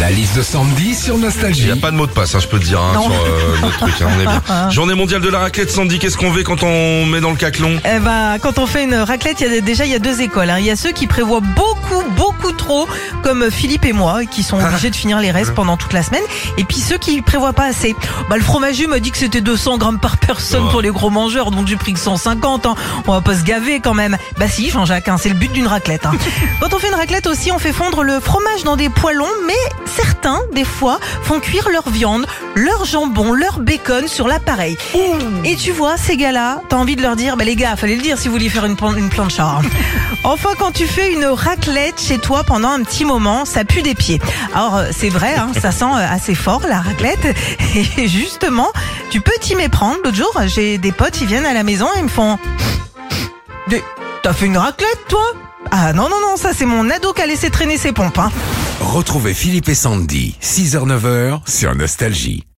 La liste de Sandy sur Il Nostalgie. n'y a pas de mot de passe, hein, je peux te dire, hein, Non. sur euh, notre truc. hein, on est bien. Journée mondiale de la raclette, Sandy, qu'est-ce qu'on fait quand on met dans le caclon? Eh ben, quand on fait une raclette, il y a déjà il y a deux écoles. hein. Il y a ceux qui prévoient beaucoup, beaucoup trop, comme Philippe et moi, qui sont obligés de finir les restes pendant toute la semaine. Et puis ceux qui prévoient pas assez. Bah, le fromager m'a dit que c'était 200 grammes par personne Oh. pour les gros mangeurs, donc j'ai pris que 150. Hein. On va pas se gaver quand même. Bah si, Jean-Jacques, hein, c'est le but d'une raclette. Hein. quand on fait une raclette aussi, on fait fondre le fromage dans des poêlons, mais certains, des fois, font cuire leur viande, leur jambon, leur bacon sur l'appareil. Et tu vois, ces gars-là, t'as envie de leur dire, bah les gars, fallait le dire si vous vouliez faire une, plan- une plancha. hein. Enfin, quand tu fais une raclette chez toi pendant un petit moment, ça pue des pieds. Alors, euh, c'est vrai, hein, ça sent euh, assez fort la raclette. Et justement, tu peux t'y méprendre. L'autre jour, j'ai des potes, ils viennent à la maison et ils me font... Des- T'as fait une raclette, toi? Ah non, non, non, ça c'est mon ado qui a laissé traîner ses pompes. Hein. Retrouvez Philippe et Sandy, 6h-9h sur Nostalgie.